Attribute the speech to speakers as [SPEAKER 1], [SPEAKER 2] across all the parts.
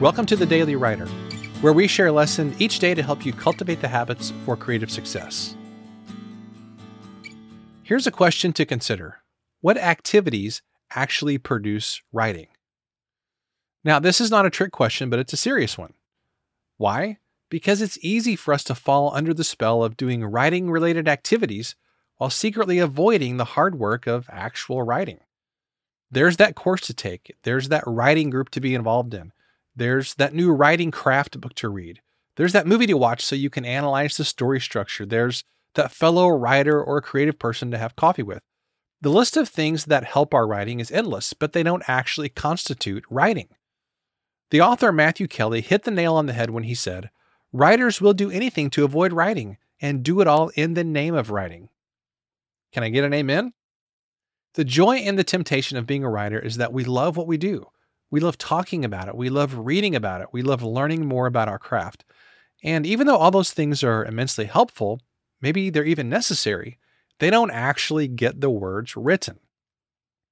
[SPEAKER 1] Welcome to the Daily Writer, where we share a lesson each day to help you cultivate the habits for creative success. Here's a question to consider What activities actually produce writing? Now, this is not a trick question, but it's a serious one. Why? Because it's easy for us to fall under the spell of doing writing related activities while secretly avoiding the hard work of actual writing. There's that course to take, there's that writing group to be involved in, there's that new writing craft book to read, there's that movie to watch so you can analyze the story structure, there's that fellow writer or creative person to have coffee with. The list of things that help our writing is endless, but they don't actually constitute writing. The author Matthew Kelly hit the nail on the head when he said, Writers will do anything to avoid writing and do it all in the name of writing. Can I get an amen? The joy and the temptation of being a writer is that we love what we do. We love talking about it. We love reading about it. We love learning more about our craft. And even though all those things are immensely helpful, maybe they're even necessary, they don't actually get the words written.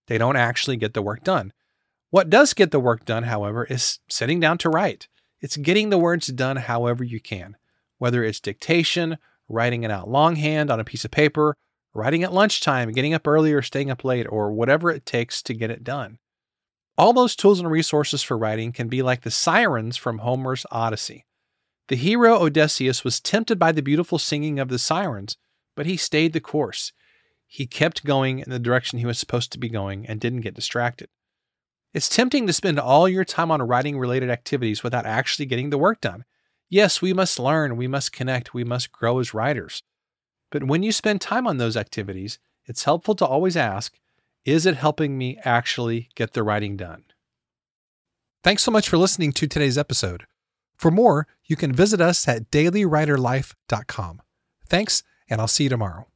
[SPEAKER 1] They don't actually get the work done. What does get the work done, however, is sitting down to write. It's getting the words done however you can, whether it's dictation, writing it out longhand on a piece of paper, writing at lunchtime, getting up early or staying up late, or whatever it takes to get it done. All those tools and resources for writing can be like the sirens from Homer's Odyssey. The hero Odysseus was tempted by the beautiful singing of the sirens, but he stayed the course. He kept going in the direction he was supposed to be going and didn't get distracted. It's tempting to spend all your time on writing related activities without actually getting the work done. Yes, we must learn, we must connect, we must grow as writers. But when you spend time on those activities, it's helpful to always ask Is it helping me actually get the writing done? Thanks so much for listening to today's episode. For more, you can visit us at dailywriterlife.com. Thanks, and I'll see you tomorrow.